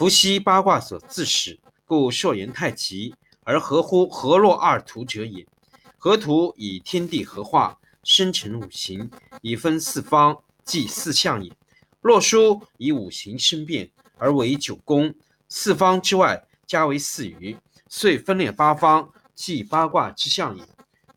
伏羲八卦所自始，故朔言太极，而合乎河洛二图者也。河图以天地合化，生成五行，以分四方，即四象也。洛书以五行生变，而为九宫，四方之外加为四余，遂分裂八方，即八卦之象也。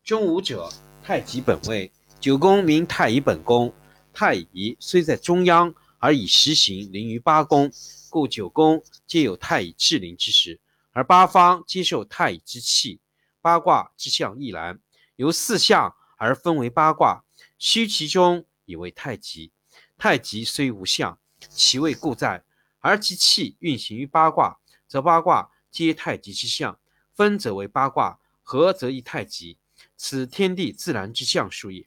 中五者，太极本位，九宫名太乙本宫。太乙虽在中央，而以实行临于八宫，故九宫皆有太乙至临之时，而八方皆受太乙之气。八卦之象亦然，由四象而分为八卦，虚其中以为太极。太极虽无象，其位固在，而其气运行于八卦，则八卦皆太极之象。分则为八卦，合则一太极。此天地自然之象数也。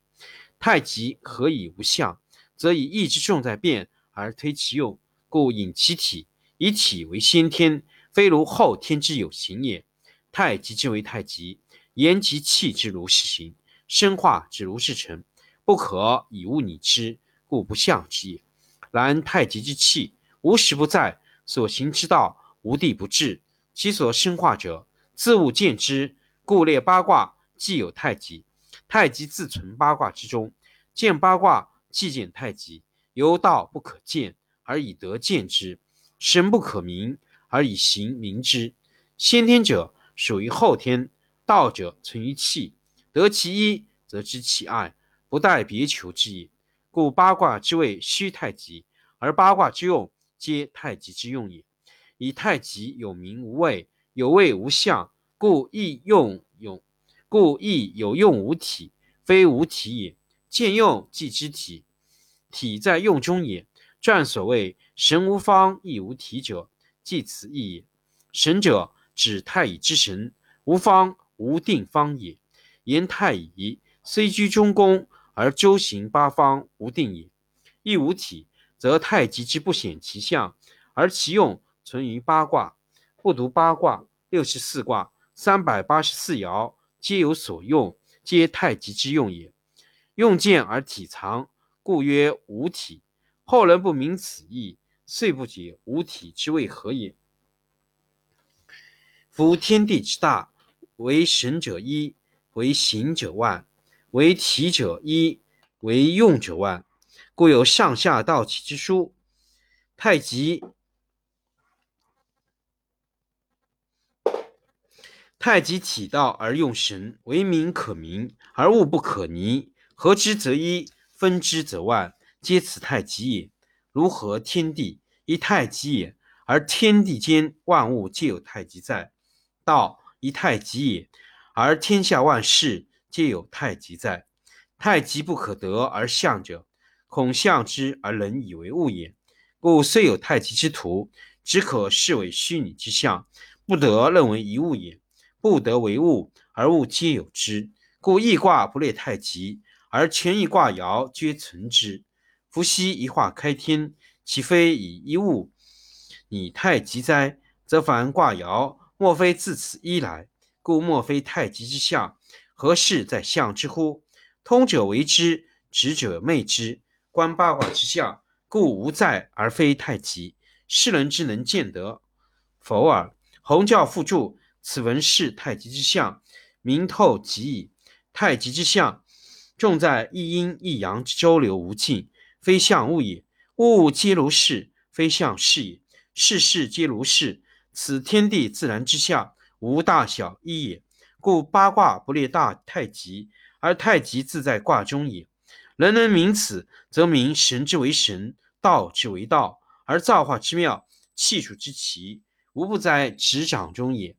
太极何以无象？则以意之重在变而推其用，故引其体，以体为先天，非如后天之有形也。太极之为太极，言其气之如是行，生化之如是成，不可以物拟之，故不象之也。然太极之气无时不在，所行之道无地不至，其所生化者自物见之，故列八卦既有太极。太极自存八卦之中，见八卦即见太极。由道不可见而以德见之，神不可名而以行明之。先天者属于后天，道者存于气。得其一，则知其二，不待别求之也。故八卦之谓虚太极，而八卦之用皆太极之用也。以太极有名无位，有位无相，故亦用有。故亦有用无体，非无体也。见用即知体，体在用中也。传所谓神无方亦无体者，即此意也。神者，指太乙之神，无方无定方也。言太乙虽居中宫，而周行八方，无定也。亦无体，则太极之不显其象，而其用存于八卦。不独八卦，六十四卦，三百八十四爻。皆有所用，皆太极之用也。用见而体藏，故曰无体。后人不明此意，遂不解无体之谓何也。夫天地之大，为神者一，为行者万，为体者一，为用者万，故有上下道起之书。太极。太极体道而用神，为名可名，而物不可拟。合之则一，分之则万，皆此太极也。如何天地，一太极也；而天地间万物皆有太极在。道一太极也，而天下万事皆有太极在。太极不可得而象者，恐象之而人以为物也。故虽有太极之图，只可视为虚拟之象，不得认为一物也。不得为物，而物皆有之，故易卦不列太极，而全易卦爻皆存之。伏羲一化开天，岂非以一物拟太极哉？则凡卦爻，莫非自此一来？故莫非太极之象，何事在象之乎？通者为之，直者昧之。观八卦之象，故无在而非太极。世人之能见得否耳？洪教复注。此文是太极之象，明透极矣。太极之象，重在一阴一阳之周流无尽，非象物也。物物皆如是，非象是也。事事皆如是，此天地自然之象，无大小一也。故八卦不列大太极，而太极自在卦中也。人能明此，则明神之为神，道之为道，而造化之妙，气数之奇，无不在执掌中也。